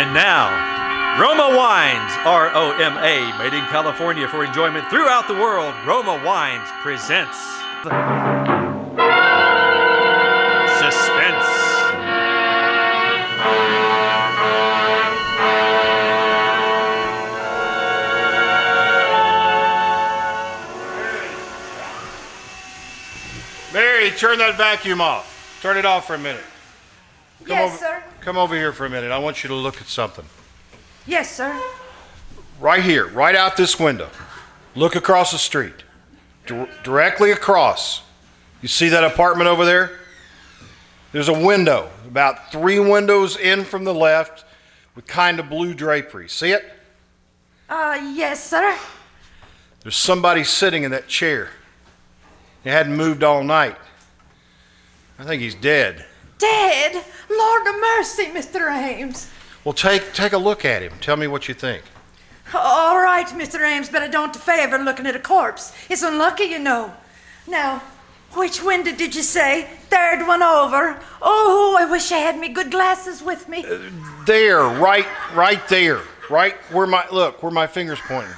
And now, Roma Wines, R O M A, made in California for enjoyment throughout the world. Roma Wines presents Suspense. Mary, turn that vacuum off. Turn it off for a minute. Come yes, over, sir. Come over here for a minute. I want you to look at something. Yes, sir. Right here, right out this window. Look across the street. Dir- directly across. You see that apartment over there? There's a window, about three windows in from the left, with kind of blue drapery. See it? Uh, yes, sir. There's somebody sitting in that chair. He hadn't moved all night. I think he's dead. Dead? Lord of mercy, Mr. Ames. Well, take, take a look at him. Tell me what you think. All right, Mr. Ames, but I don't favor looking at a corpse. It's unlucky, you know. Now, which window did you say? Third one over. Oh, I wish I had me good glasses with me. Uh, there, right, right there, right where my look, where my fingers pointing.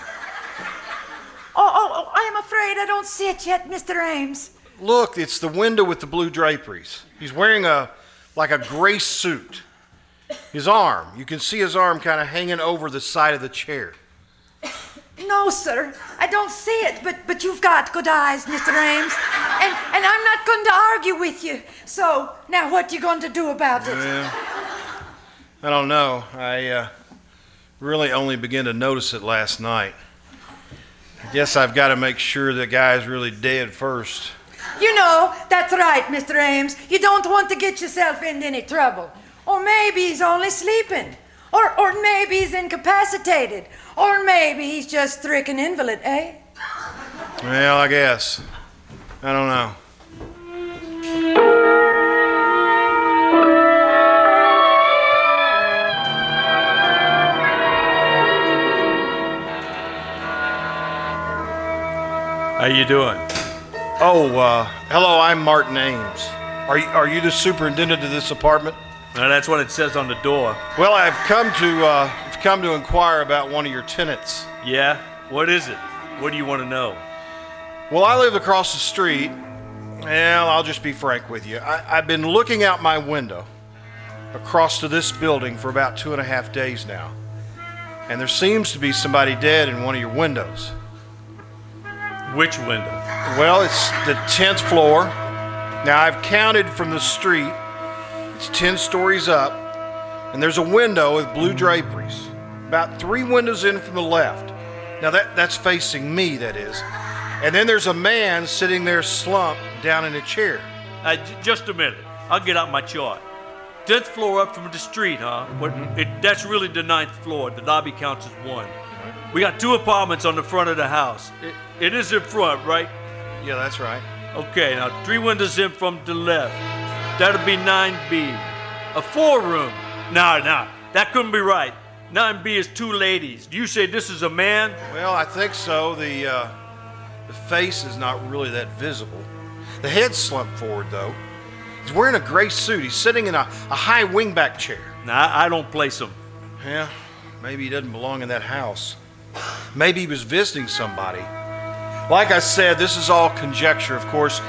Oh, oh, oh, I am afraid I don't see it yet, Mr. Ames. Look, it's the window with the blue draperies. He's wearing a like a gray suit. His arm, you can see his arm kind of hanging over the side of the chair. No, sir, I don't see it, but, but you've got good eyes, Mr. Ames. And, and I'm not going to argue with you. So, now what you going to do about it? Well, I don't know. I uh, really only began to notice it last night. I guess I've got to make sure the guy's really dead first. You know, that's right, Mr. Ames. You don't want to get yourself into any trouble. Or maybe he's only sleeping. Or, or maybe he's incapacitated. Or maybe he's just stricken invalid, eh? Well, I guess. I don't know. How you doing? Oh, uh, hello, I'm Martin Ames. Are you, are you the superintendent of this apartment? Now, that's what it says on the door. Well, I've come to uh, I've come to inquire about one of your tenants. Yeah? What is it? What do you want to know? Well, I live across the street. Well, I'll just be frank with you. I, I've been looking out my window across to this building for about two and a half days now, and there seems to be somebody dead in one of your windows. Which window? Well, it's the tenth floor. Now I've counted from the street. It's ten stories up, and there's a window with blue draperies. About three windows in from the left. Now that that's facing me, that is. And then there's a man sitting there slumped down in a chair. Uh, j- just a minute. I'll get out my chart. Tenth floor up from the street, huh? What, it, that's really the ninth floor. The lobby counts as one. We got two apartments on the front of the house. It, it is in front, right? Yeah, that's right. Okay, now three windows in from the left. That'll be 9B. A four room. No, no, that couldn't be right. 9B is two ladies. Do you say this is a man? Well, I think so. The uh, the face is not really that visible. The head's slumped forward though. He's wearing a gray suit. He's sitting in a, a high wingback chair. Nah, I don't place him. Yeah, maybe he doesn't belong in that house. Maybe he was visiting somebody. Like I said, this is all conjecture, of course.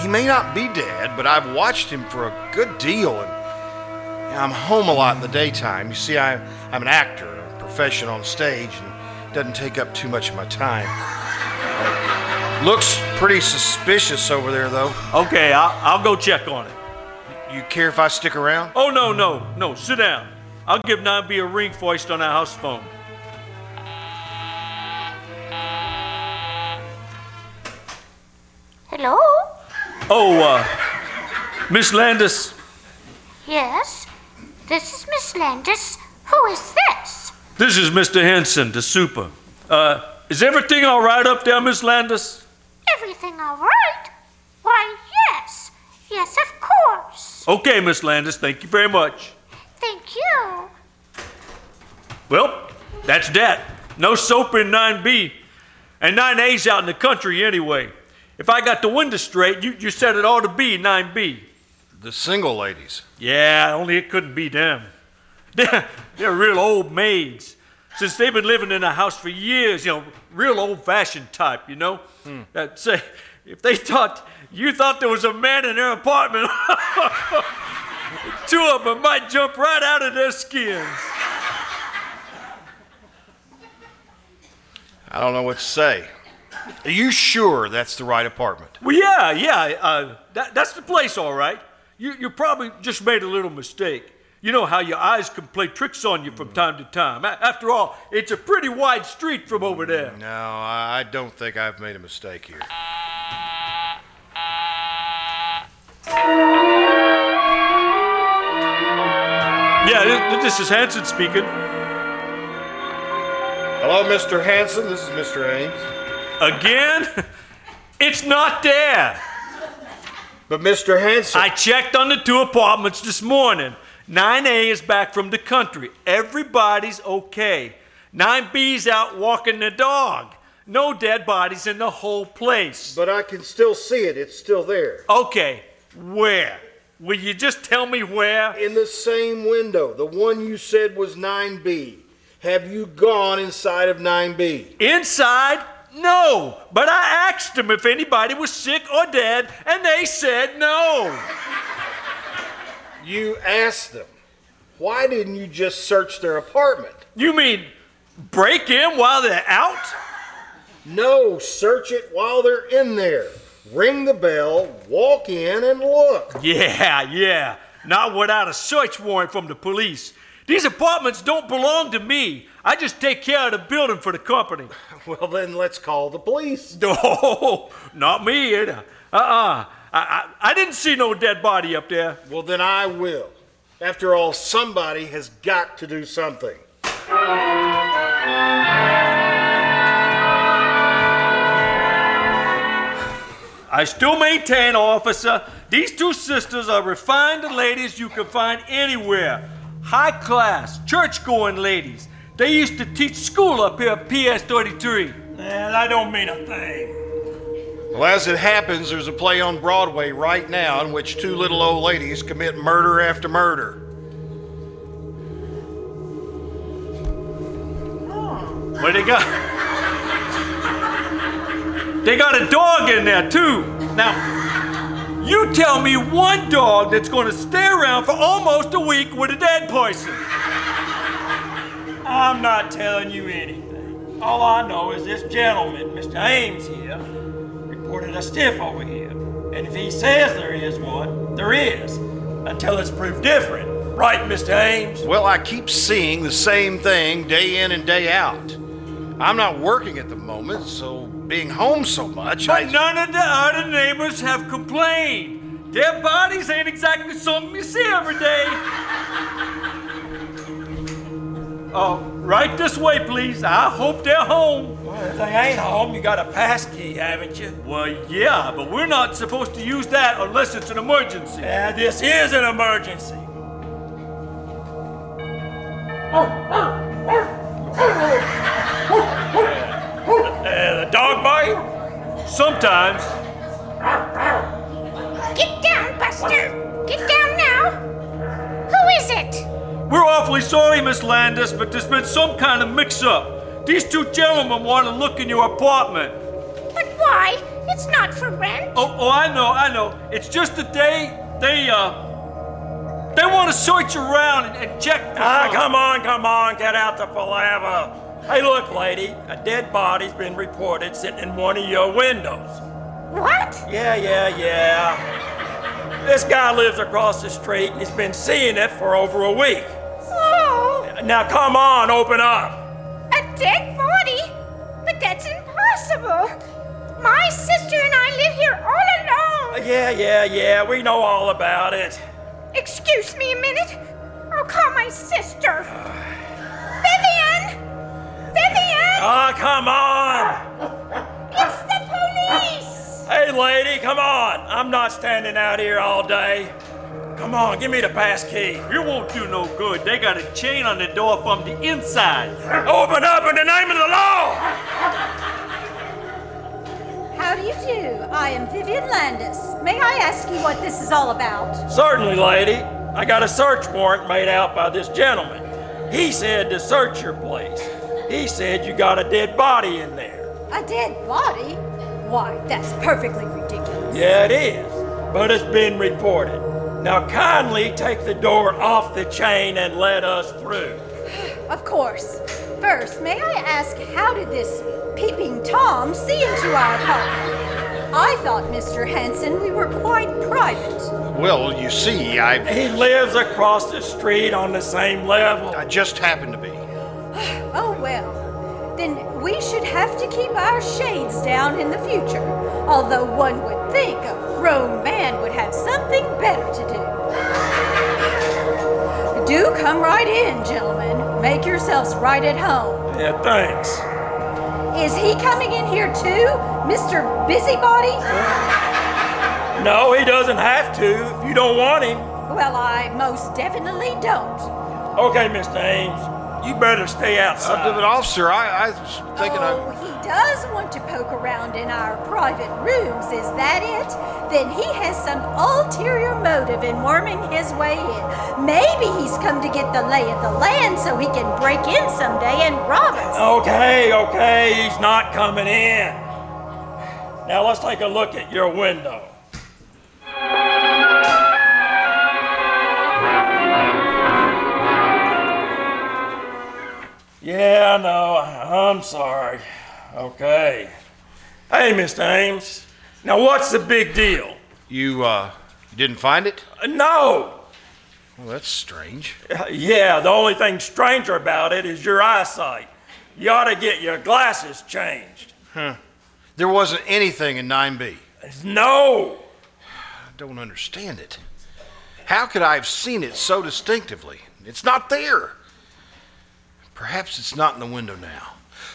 He may not be dead, but I've watched him for a good deal, and I'm home a lot in the daytime. You see, I'm, I'm an actor, a professional on stage, and it doesn't take up too much of my time. Looks pretty suspicious over there, though. Okay, I'll, I'll go check on it. You care if I stick around? Oh, no, no, no, sit down. I'll give 9B a ring foist on our house phone. Hello? Oh, uh, Miss Landis, Yes? This is Miss Landis. Who is this? this is Mr. Hanson, the super. Uh, is everything all right up there, Miss Landis? Everything all right? Why, yes. Yes, of course. Okay, Miss Landis, thank you very much. Thank you. Well, that's that. No soap in 9B. And 9A's out in the country anyway. If I got the window straight, you, you said it ought to be 9B. The single ladies. Yeah, only it couldn't be them. They're, they're real old maids. Since they've been living in a house for years, you know, real old fashioned type, you know? Hmm. That say, if they thought you thought there was a man in their apartment, two of them might jump right out of their skins. I don't know what to say. Are you sure that's the right apartment? Well, yeah, yeah, uh, that, that's the place, all right. You, you probably just made a little mistake. You know how your eyes can play tricks on you from time to time. A- After all, it's a pretty wide street from over there. No, I I don't think I've made a mistake here. Yeah, thi- this is Hanson speaking. Hello, Mr. Hanson. This is Mr. Ames. Again? It's not there. But Mr. Hanson. I checked on the two apartments this morning. 9A is back from the country. Everybody's okay. 9B's out walking the dog. No dead bodies in the whole place. But I can still see it. It's still there. Okay, where? Will you just tell me where? In the same window, the one you said was 9B. Have you gone inside of 9B? Inside? No. But I asked them if anybody was sick or dead, and they said no. You asked them. Why didn't you just search their apartment? You mean break in while they're out? No, search it while they're in there. Ring the bell, walk in, and look. Yeah, yeah. Not without a search warrant from the police. These apartments don't belong to me. I just take care of the building for the company. Well, then let's call the police. No, not me. Uh uh I, I, I didn't see no dead body up there. Well, then I will. After all, somebody has got to do something. I still maintain, officer, these two sisters are refined ladies you can find anywhere. High class, church going ladies. They used to teach school up here at PS 33. Man, I don't mean a thing. Well, as it happens, there's a play on Broadway right now in which two little old ladies commit murder after murder. What do they got? They got a dog in there too. Now, you tell me one dog that's gonna stay around for almost a week with a dead person. I'm not telling you anything. All I know is this gentleman, Mr. Ames here, reported a stiff over here. And if he says there is one, there is. Until it's proved different. Right, Mr. Ames? Well, I keep seeing the same thing day in and day out. I'm not working at the moment, so being home so much, But I. none of the other neighbors have complained. Their bodies ain't exactly something you see every day. Oh, right this way, please. I hope they're home. Well, if they ain't home, you got a pass key, haven't you? Well, yeah, but we're not supposed to use that unless it's an emergency. Yeah, this is an emergency. Uh, the dog bite? Sometimes. Get down, Buster. Get down now. Who is it? We're awfully sorry, Miss Landis, but there's been some kind of mix up. These two gentlemen want to look in your apartment. But why? It's not for rent. Oh, oh, I know, I know. It's just that they, they, uh, they want to search around and, and check. for Ah, some- come on, come on, get out the palaver. Hey, look, lady, a dead body's been reported sitting in one of your windows. What? Yeah, yeah, yeah. This guy lives across the street and he's been seeing it for over a week. Oh, Now, come on, open up. a dead body? But that's impossible. My sister and I live here all alone. Yeah, yeah, yeah, we know all about it. Excuse me a minute. I'll call my sister. Vivian! Vivian! Ah, come on. It's the police! Hey, lady, come on. I'm not standing out here all day. Come on, give me the pass key. You won't do no good. They got a chain on the door from the inside. Open up in the name of the law. How do you do? I am Vivian Landis. May I ask you what this is all about? Certainly, lady. I got a search warrant made out by this gentleman. He said to search your place. He said you got a dead body in there. A dead body? Why, that's perfectly ridiculous. Yeah, it is. But it's been reported. Now kindly take the door off the chain and let us through. Of course. First, may I ask, how did this peeping Tom see into our home? I thought, Mr. Hanson, we were quite private. Well, you see, I He lives across the street on the same level. I just happened to be. Oh, well. Then we should have to keep our shades down in the future. Although one would think a grown man would have something better to do. Do come right in, gentlemen. Make yourselves right at home. Yeah, thanks. Is he coming in here too, Mr. Busybody? No, he doesn't have to if you don't want him. Well, I most definitely don't. Okay, Mr. Ames, you better stay Uh, outside. but officer, I, I was thinking oh, I. he does want to poke around in our private rooms, is that it? Then he has some ulterior motive in worming his way in. Maybe he's come to get the lay of the land so he can break in someday and rob us. Okay, okay, he's not coming in. Now let's take a look at your window. Yeah, no, I'm sorry. Okay. Hey, Mr. Ames. Now, what's the big deal? You, uh, you didn't find it? Uh, no. Well, that's strange. Uh, Yeah, the only thing stranger about it is your eyesight. You ought to get your glasses changed. Huh. There wasn't anything in 9B. No. I don't understand it. How could I have seen it so distinctively? It's not there. Perhaps it's not in the window now.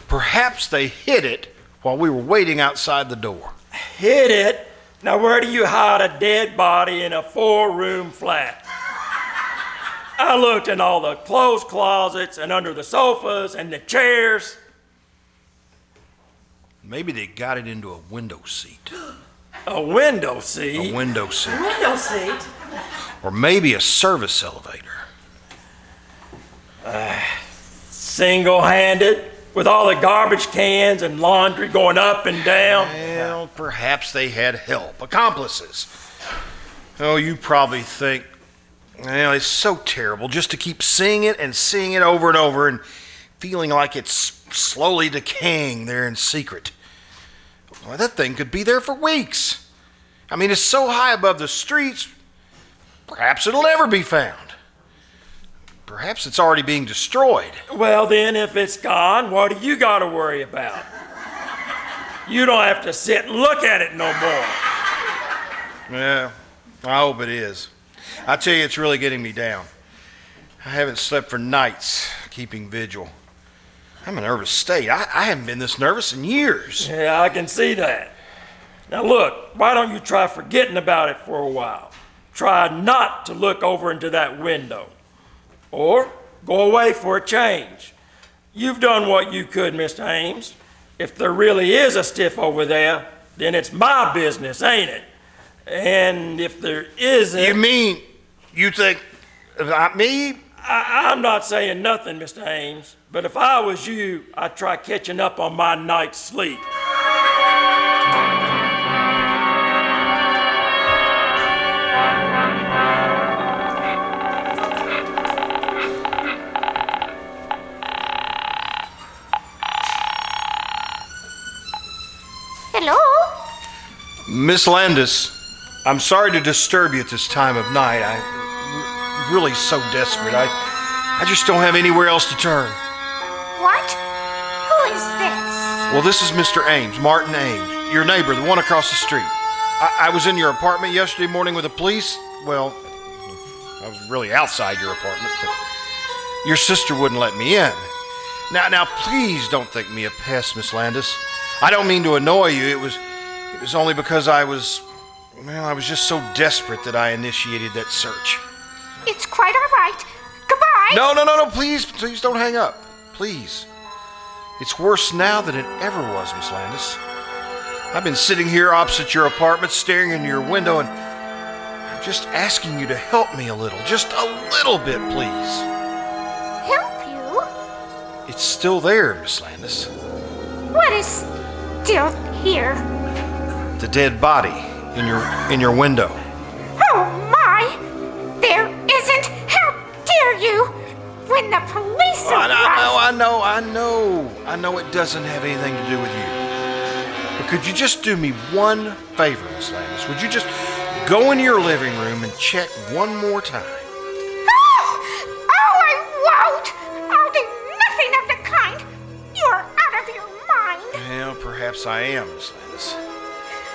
Perhaps they hid it while we were waiting outside the door. Hid it. Now, where do you hide a dead body in a four room flat? I looked in all the clothes closets and under the sofas and the chairs. Maybe they got it into a window seat. A window seat? A window seat. A window seat. Or maybe a service elevator. Ah, Single handed, with all the garbage cans and laundry going up and down. Well, perhaps they had help, accomplices. Oh, you probably think, well, it's so terrible just to keep seeing it and seeing it over and over and feeling like it's slowly decaying there in secret. Well, that thing could be there for weeks. I mean, it's so high above the streets, perhaps it'll never be found. Perhaps it's already being destroyed. Well, then, if it's gone, what do you got to worry about? You don't have to sit and look at it no more. Yeah, I hope it is. I tell you, it's really getting me down. I haven't slept for nights, keeping vigil. I'm in a nervous state. I, I haven't been this nervous in years. Yeah, I can see that. Now, look, why don't you try forgetting about it for a while? Try not to look over into that window. Or go away for a change. You've done what you could, Mr. Ames. If there really is a stiff over there, then it's my business, ain't it? And if there isn't. You mean you think about me? I, I'm not saying nothing, Mr. Ames, but if I was you, I'd try catching up on my night's sleep. Hello? Miss Landis, I'm sorry to disturb you at this time of night. I'm really so desperate. I, I just don't have anywhere else to turn. What? Who is this? Well, this is Mr. Ames, Martin Ames, your neighbor, the one across the street. I, I was in your apartment yesterday morning with the police. Well, I was really outside your apartment, but your sister wouldn't let me in. Now, now, please don't think me a pest, Miss Landis. I don't mean to annoy you. It was, it was only because I was, well, I was just so desperate that I initiated that search. It's quite all right. Goodbye. No, no, no, no, please, please don't hang up. Please. It's worse now than it ever was, Miss Landis. I've been sitting here opposite your apartment, staring into your window, and I'm just asking you to help me a little. Just a little bit, please. Help you? it's still there, Miss Landis. What is still here? The dead body in your in your window. Oh my! There isn't! How dare you! When the police I, arrive! I know, I know, I know. I know it doesn't have anything to do with you. But could you just do me one favor, Miss Landis? Would you just go into your living room and check one more time? Perhaps I am, Miss Landis.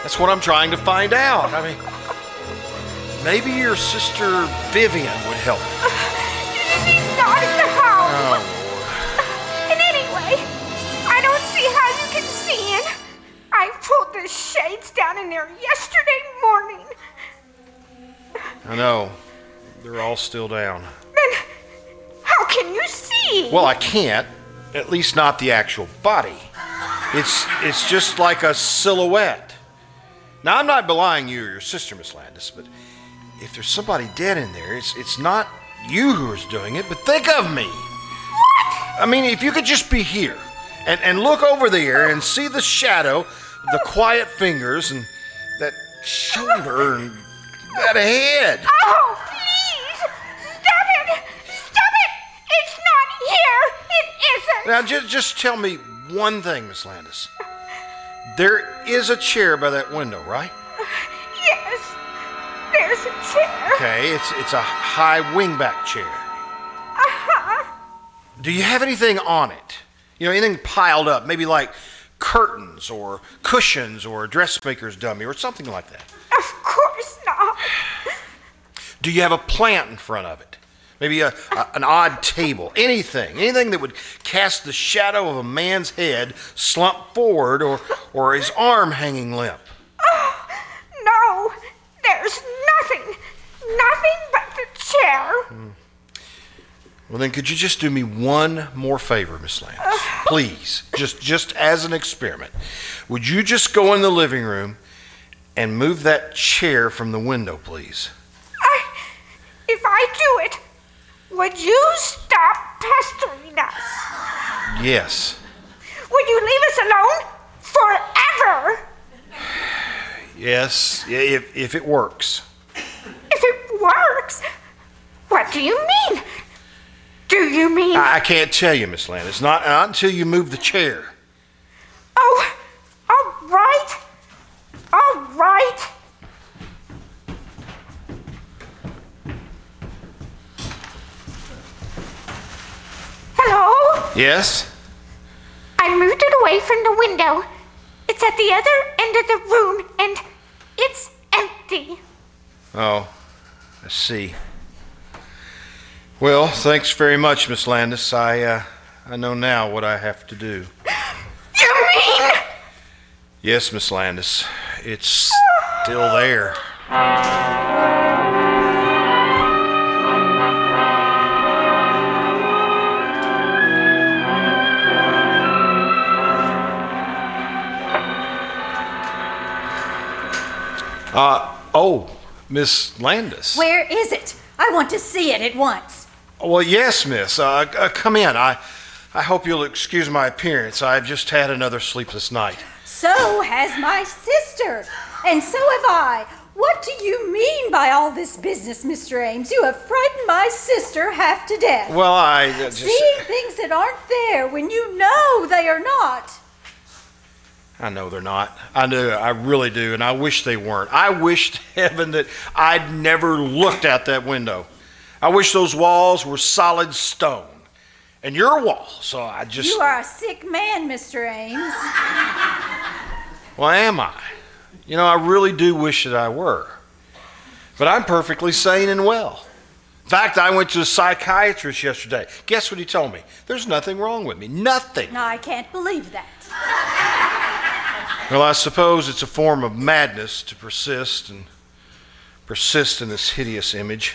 That's what I'm trying to find out. I mean, maybe your sister Vivian would help. She's not in the house! Oh, Lord. And anyway, I don't see how you can see in. I pulled the shades down in there yesterday morning. I know. They're all still down. Then how can you see? Well, I can't. At least not the actual body. It's it's just like a silhouette. Now I'm not belying you or your sister, Miss Landis, but if there's somebody dead in there, it's it's not you who is doing it, but think of me. What? I mean, if you could just be here and, and look over there and see the shadow, the quiet fingers, and that shoulder and that head. Oh, please! Stop it! Stop it! It's not here! It isn't! Now, just, just tell me one thing, Miss Landis. There is a chair by that window, right? Yes, there's a chair. Okay, it's it's a high wingback chair. Uh-huh. Do you have anything on it? You know, anything piled up, maybe like curtains or cushions or a dressmaker's dummy or something like that? Of course not. Do you have a plant in front of it? Maybe a, a, an odd table, anything, anything that would cast the shadow of a man's head slumped forward or, or his arm hanging limp. Oh, no, there's nothing. Nothing but the chair. Hmm. Well, then, could you just do me one more favor, Miss Landis? Please, just just as an experiment. Would you just go in the living room and move that chair from the window, please? I, if I do it, would you stop pestering us? Yes. Would you leave us alone forever? Yes, if, if it works. If it works, what do you mean? Do you mean? I, I can't tell you, Miss Landis. Not, not until you move the chair. oh, all right. All right. Hello? Yes? I moved it away from the window. It's at the other end of the room and it's empty. Oh, I see. Well, thanks very much, Miss Landis. I, uh, I know now what I have to do. You mean? Yes, Miss Landis. It's still there. Uh, oh, Miss Landis. Where is it? I want to see it at once. Well, yes, Miss. Uh, uh, come in. I, I hope you'll excuse my appearance. I've just had another sleepless night. So has my sister. And so have I. What do you mean by all this business, Mr. Ames? You have frightened my sister half to death. Well, I uh, just. Seeing things that aren't there when you know they are not. I know they're not. I do. I really do. And I wish they weren't. I wish heaven that I'd never looked out that window. I wish those walls were solid stone. And your wall. So I just. You are a sick man, Mr. Ames. Well, am I? You know, I really do wish that I were. But I'm perfectly sane and well. In fact, I went to a psychiatrist yesterday. Guess what he told me? There's nothing wrong with me. Nothing. No, I can't believe that. Well, I suppose it's a form of madness to persist and persist in this hideous image.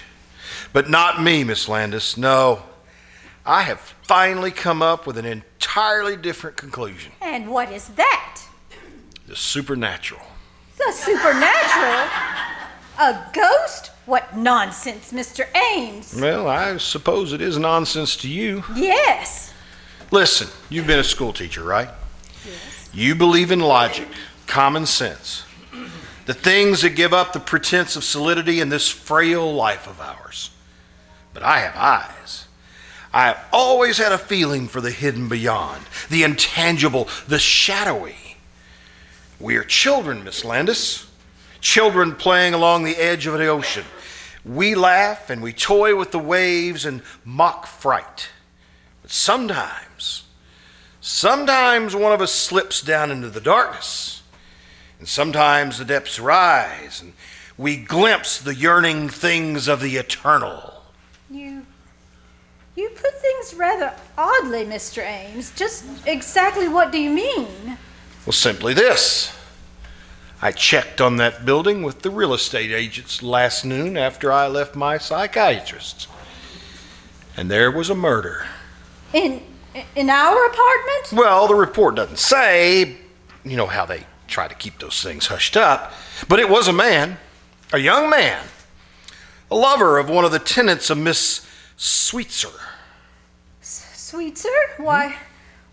But not me, Miss Landis. No. I have finally come up with an entirely different conclusion And what is that? the supernatural. The supernatural? A ghost? What nonsense, Mr. Ames. Well, I suppose it is nonsense to you. Yes. Listen, you've been a school teacher, right? Yes. You believe in logic, common sense, the things that give up the pretense of solidity in this frail life of ours. But I have eyes. I have always had a feeling for the hidden beyond, the intangible, the shadowy. We are children, Miss Landis. Children playing along the edge of the ocean. We laugh and we toy with the waves and mock fright. But sometimes, sometimes one of us slips down into the darkness. And sometimes the depths rise and we glimpse the yearning things of the eternal. You you put things rather oddly, Mr. Ames. Just exactly what do you mean? Well, simply this. I checked on that building with the real estate agents last noon after I left my psychiatrist. And there was a murder. In in our apartment? Well, the report doesn't say, you know how they try to keep those things hushed up, but it was a man, a young man, a lover of one of the tenants of Miss Sweetser. Sweetser? Why,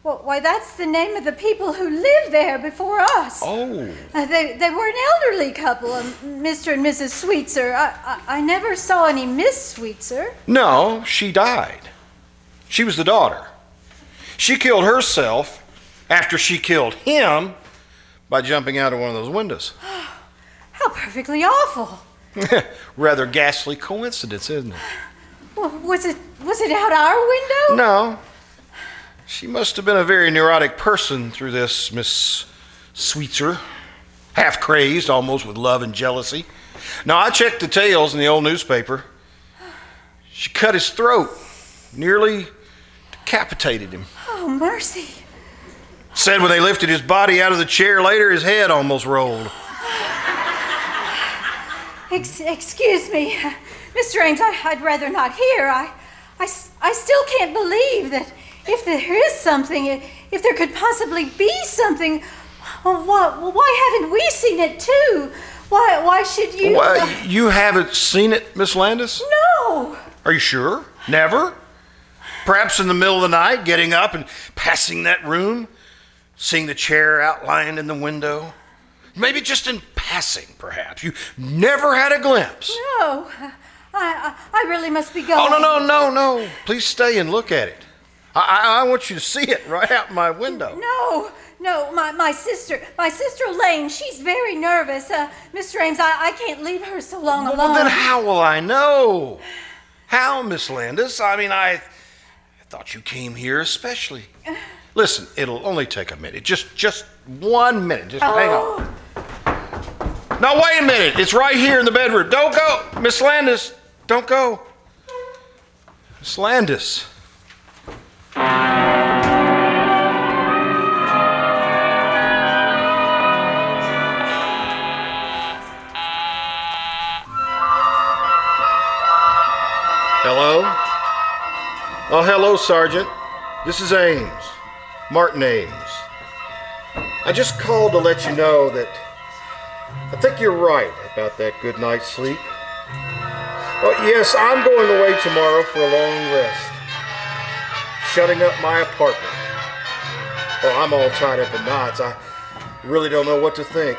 well, why that's the name of the people who lived there before us. Oh. Uh, they, they were an elderly couple, um, Mr. and Mrs. Sweetser. I, I, I never saw any Miss Sweetser. No, she died. She was the daughter. She killed herself after she killed him by jumping out of one of those windows. How perfectly awful. Rather ghastly coincidence, isn't it? Well, was it was it out our window? No. She must have been a very neurotic person through this, Miss Sweetser. Half crazed, almost with love and jealousy. Now, I checked the tales in the old newspaper. She cut his throat, nearly decapitated him. Oh, mercy. Said when they lifted his body out of the chair later, his head almost rolled. Ex- excuse me, Mr. Ames, I, would rather not hear. I, I, I still can't believe that if there is something, if there could possibly be something, well, well, why haven't we seen it too? Why, why should you? Well, uh, you haven't seen it, Miss Landis? No. Are you sure? Never? Perhaps in the middle of the night, getting up and passing that room, seeing the chair outlined in the window. Maybe just in passing, perhaps. You never had a glimpse. No. I, I, I really must be going. Oh, no, no, no, no. Please stay and look at it. I, I want you to see it right out my window. No, no, my, my sister, my sister Elaine, she's very nervous. Uh, Mr. Ames, I, I can't leave her so long well, alone. Well, then how will I know? How, Miss Landis? I mean, I thought you came here especially. Listen, it'll only take a minute. Just, just one minute. Just hang on. Oh. Now, wait a minute. It's right here in the bedroom. Don't go. Miss Landis, don't go. Miss Landis. Hello? Oh, hello, Sergeant. This is Ames, Martin Ames. I just called to let you know that I think you're right about that good night's sleep. Oh, yes, I'm going away tomorrow for a long rest shutting up my apartment. Oh, I'm all tied up in knots. I really don't know what to think.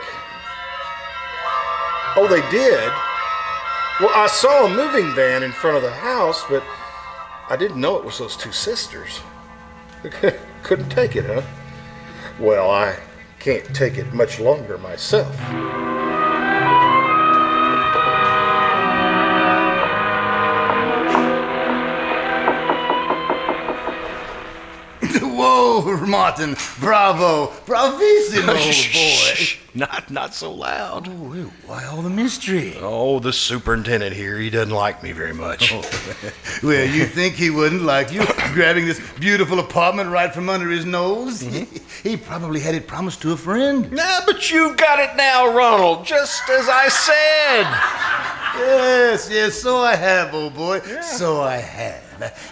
Oh, they did? Well, I saw a moving van in front of the house, but I didn't know it was those two sisters. Couldn't take it, huh? Well, I can't take it much longer myself. Martin, bravo, bravissimo, boy. Not, not so loud. Oh, why all the mystery? Oh, the superintendent here, he doesn't like me very much. Oh. well, you think he wouldn't like you grabbing this beautiful apartment right from under his nose? Mm-hmm. He probably had it promised to a friend. Nah, but you've got it now, Ronald, just as I said. Yes, yes, so I have, old boy. So I have.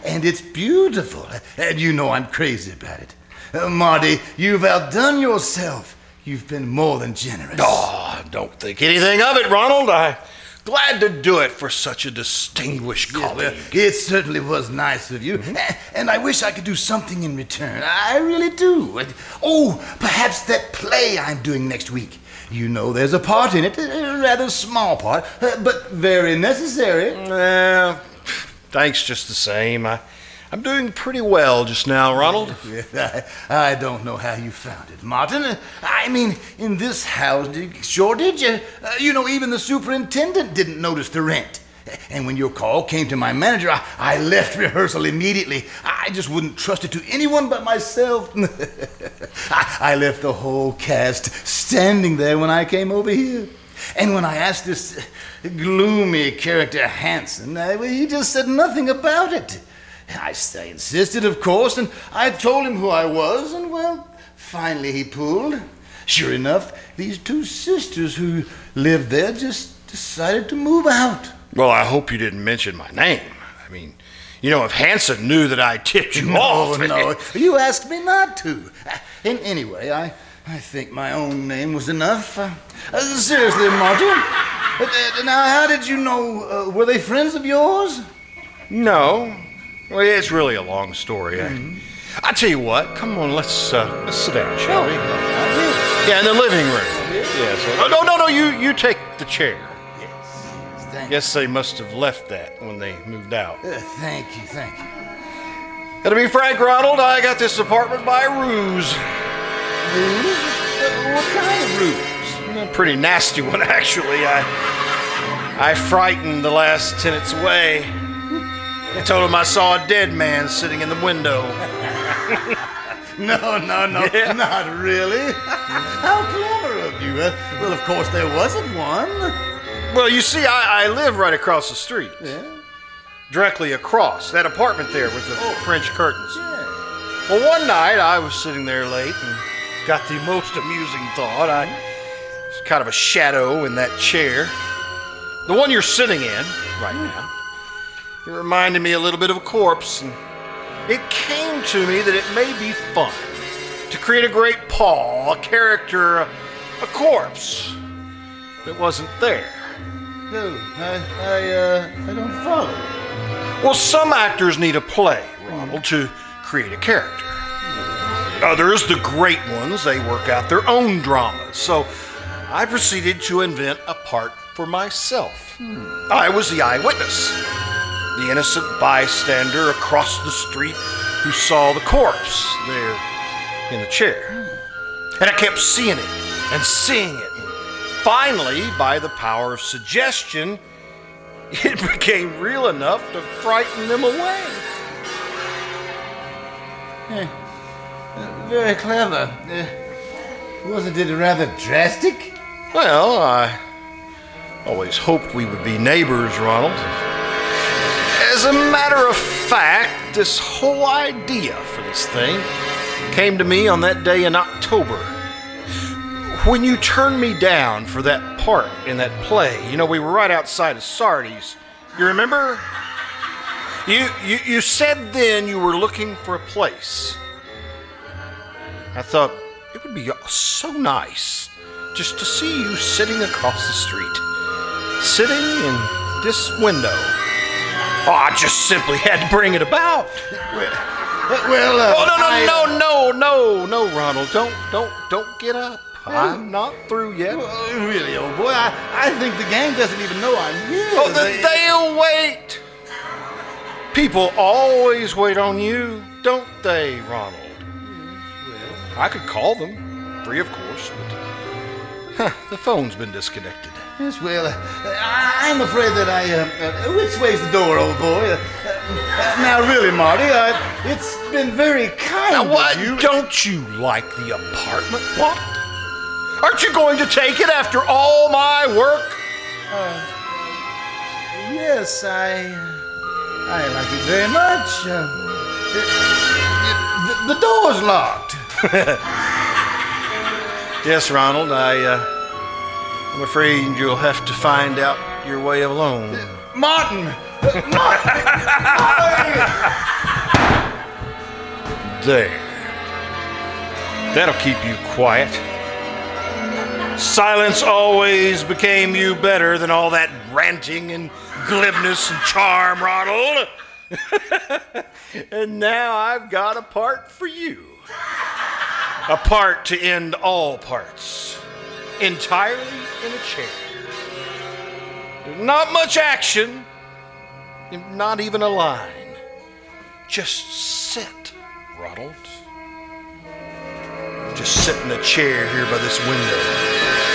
And it's beautiful. And you know I'm crazy about it. Uh, Marty, you've outdone yourself. You've been more than generous. Oh, don't think anything of it, Ronald. I'm Glad to do it for such a distinguished Yeah, well, colleague. it certainly was nice of you, A- and I wish I could do something in return. I really do. Oh, perhaps that play I'm doing next week. You know, there's a part in it, a rather small part, uh, but very necessary. Well, thanks just the same. I, I'm doing pretty well just now, Ronald. I, I don't know how you found it, Martin. I mean, in this house, shortage, uh, you know, even the superintendent didn't notice the rent. And when your call came to my manager, I, I left rehearsal immediately. I just wouldn't trust it to anyone but myself. I, I left the whole cast standing there when I came over here. And when I asked this gloomy character Hanson, uh, well, he just said nothing about it. I, I insisted, of course, and I told him who I was, and well, finally he pulled. Sure enough, these two sisters who lived there just decided to move out. Well, I hope you didn't mention my name. I mean, you know, if Hanson knew that I tipped you No, off. no, you asked me not to. And anyway, I, I think my own name was enough. Uh, uh, seriously, Martin. Uh, now, how did you know? Uh, were they friends of yours? No. Well, it's really a long story. I, I tell you what, come on, let's uh, let's sit down, shall we? Yeah, in the living room. Yes. Oh, no, no, no. You you take the chair. Yes, thank Guess they must have left that when they moved out. Uh, thank you, thank you. To be frank, Ronald, I got this apartment by ruse. Ruse? What kind of ruse? A pretty nasty one, actually. I I frightened the last tenants away. I told them I saw a dead man sitting in the window. No, no, no, Yeah. not really. How clever of you. Uh, well, of course, there wasn't one. Well, you see, I, I live right across the street. Yeah? Directly across that apartment there with the French curtains. Yeah. Well, one night I was sitting there late and got the most amusing thought. I was kind of a shadow in that chair. The one you're sitting in right now. It reminded me a little bit of a corpse, and it came to me that it may be fun to create a great Paul, a character, a, a corpse that wasn't there. No, I, I, uh, I don't follow. Well, some actors need a play, Ronald, to create a character. Others, the great ones, they work out their own dramas. So I proceeded to invent a part for myself. I was the eyewitness, the innocent bystander across the street who saw the corpse there in the chair. And I kept seeing it and seeing it. Finally, by the power of suggestion, it became real enough to frighten them away. Very clever. Uh, wasn't it rather drastic? Well, I always hoped we would be neighbors, Ronald. As a matter of fact, this whole idea for this thing came to me on that day in October. When you turned me down for that part in that play, you know, we were right outside of Sardi's. You remember? You, you, you said then you were looking for a place. I thought it would be so nice just to see you sitting across the street, sitting in this window. Oh, I just simply had to bring it about. Uh, well, uh, Oh no I, uh, no no no no no Ronald! Don't don't don't get up. I'm not through yet. well, really, old boy, I, I think the gang doesn't even know I'm here. Oh, the, they'll wait. People always wait on you, don't they, Ronald? Well, I could call them, free of course, but huh, the phone's been disconnected. Yes, well, uh, I'm afraid that I. Uh, uh, which way's the door, old boy? Uh, uh, now, really, Marty, uh, it's been very kind Now, what? of you. Don't you like the apartment? What? Aren't you going to take it after all my work? Yes, I. I like it very much. Uh, it- it- the, the door's locked. Yes, Ronald. I. I'm afraid you'll have to find out your way alone. Martin! Martin! There. That'll keep you quiet. Silence always became you better than all that ranting and glibness and charm, Ronald. and now I've got a part for you. A part to end all parts. Entirely in a chair. Not much action, not even a line. Just sit, Ronald. Just sit in a chair here by this window.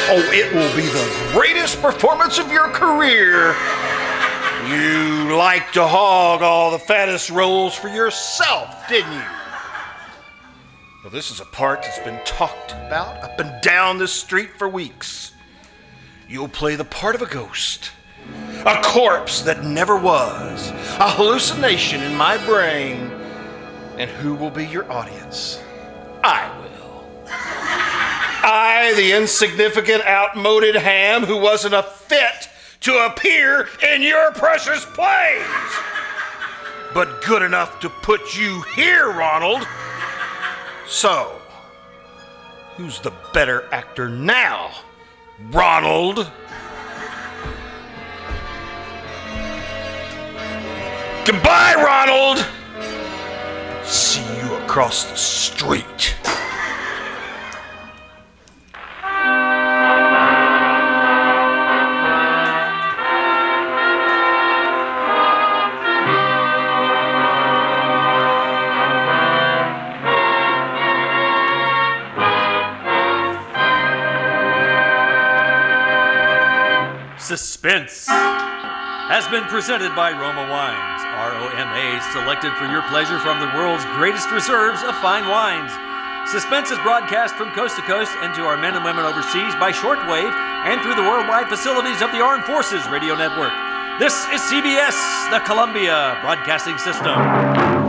Oh, it will be the greatest performance of your career. You like to hog all the fattest roles for yourself, didn't you? Well, this is a part that's been talked about up and down this street for weeks. You'll play the part of a ghost, a corpse that never was, a hallucination in my brain. And who will be your audience? I will. I, the insignificant, outmoded ham who wasn't a fit to appear in your precious plays, but good enough to put you here, Ronald. So, who's the better actor now? Ronald? Goodbye, Ronald! See you across the street. Suspense has been presented by Roma Wines. R O M A, selected for your pleasure from the world's greatest reserves of fine wines. Suspense is broadcast from coast to coast and to our men and women overseas by shortwave and through the worldwide facilities of the Armed Forces Radio Network. This is CBS, the Columbia Broadcasting System.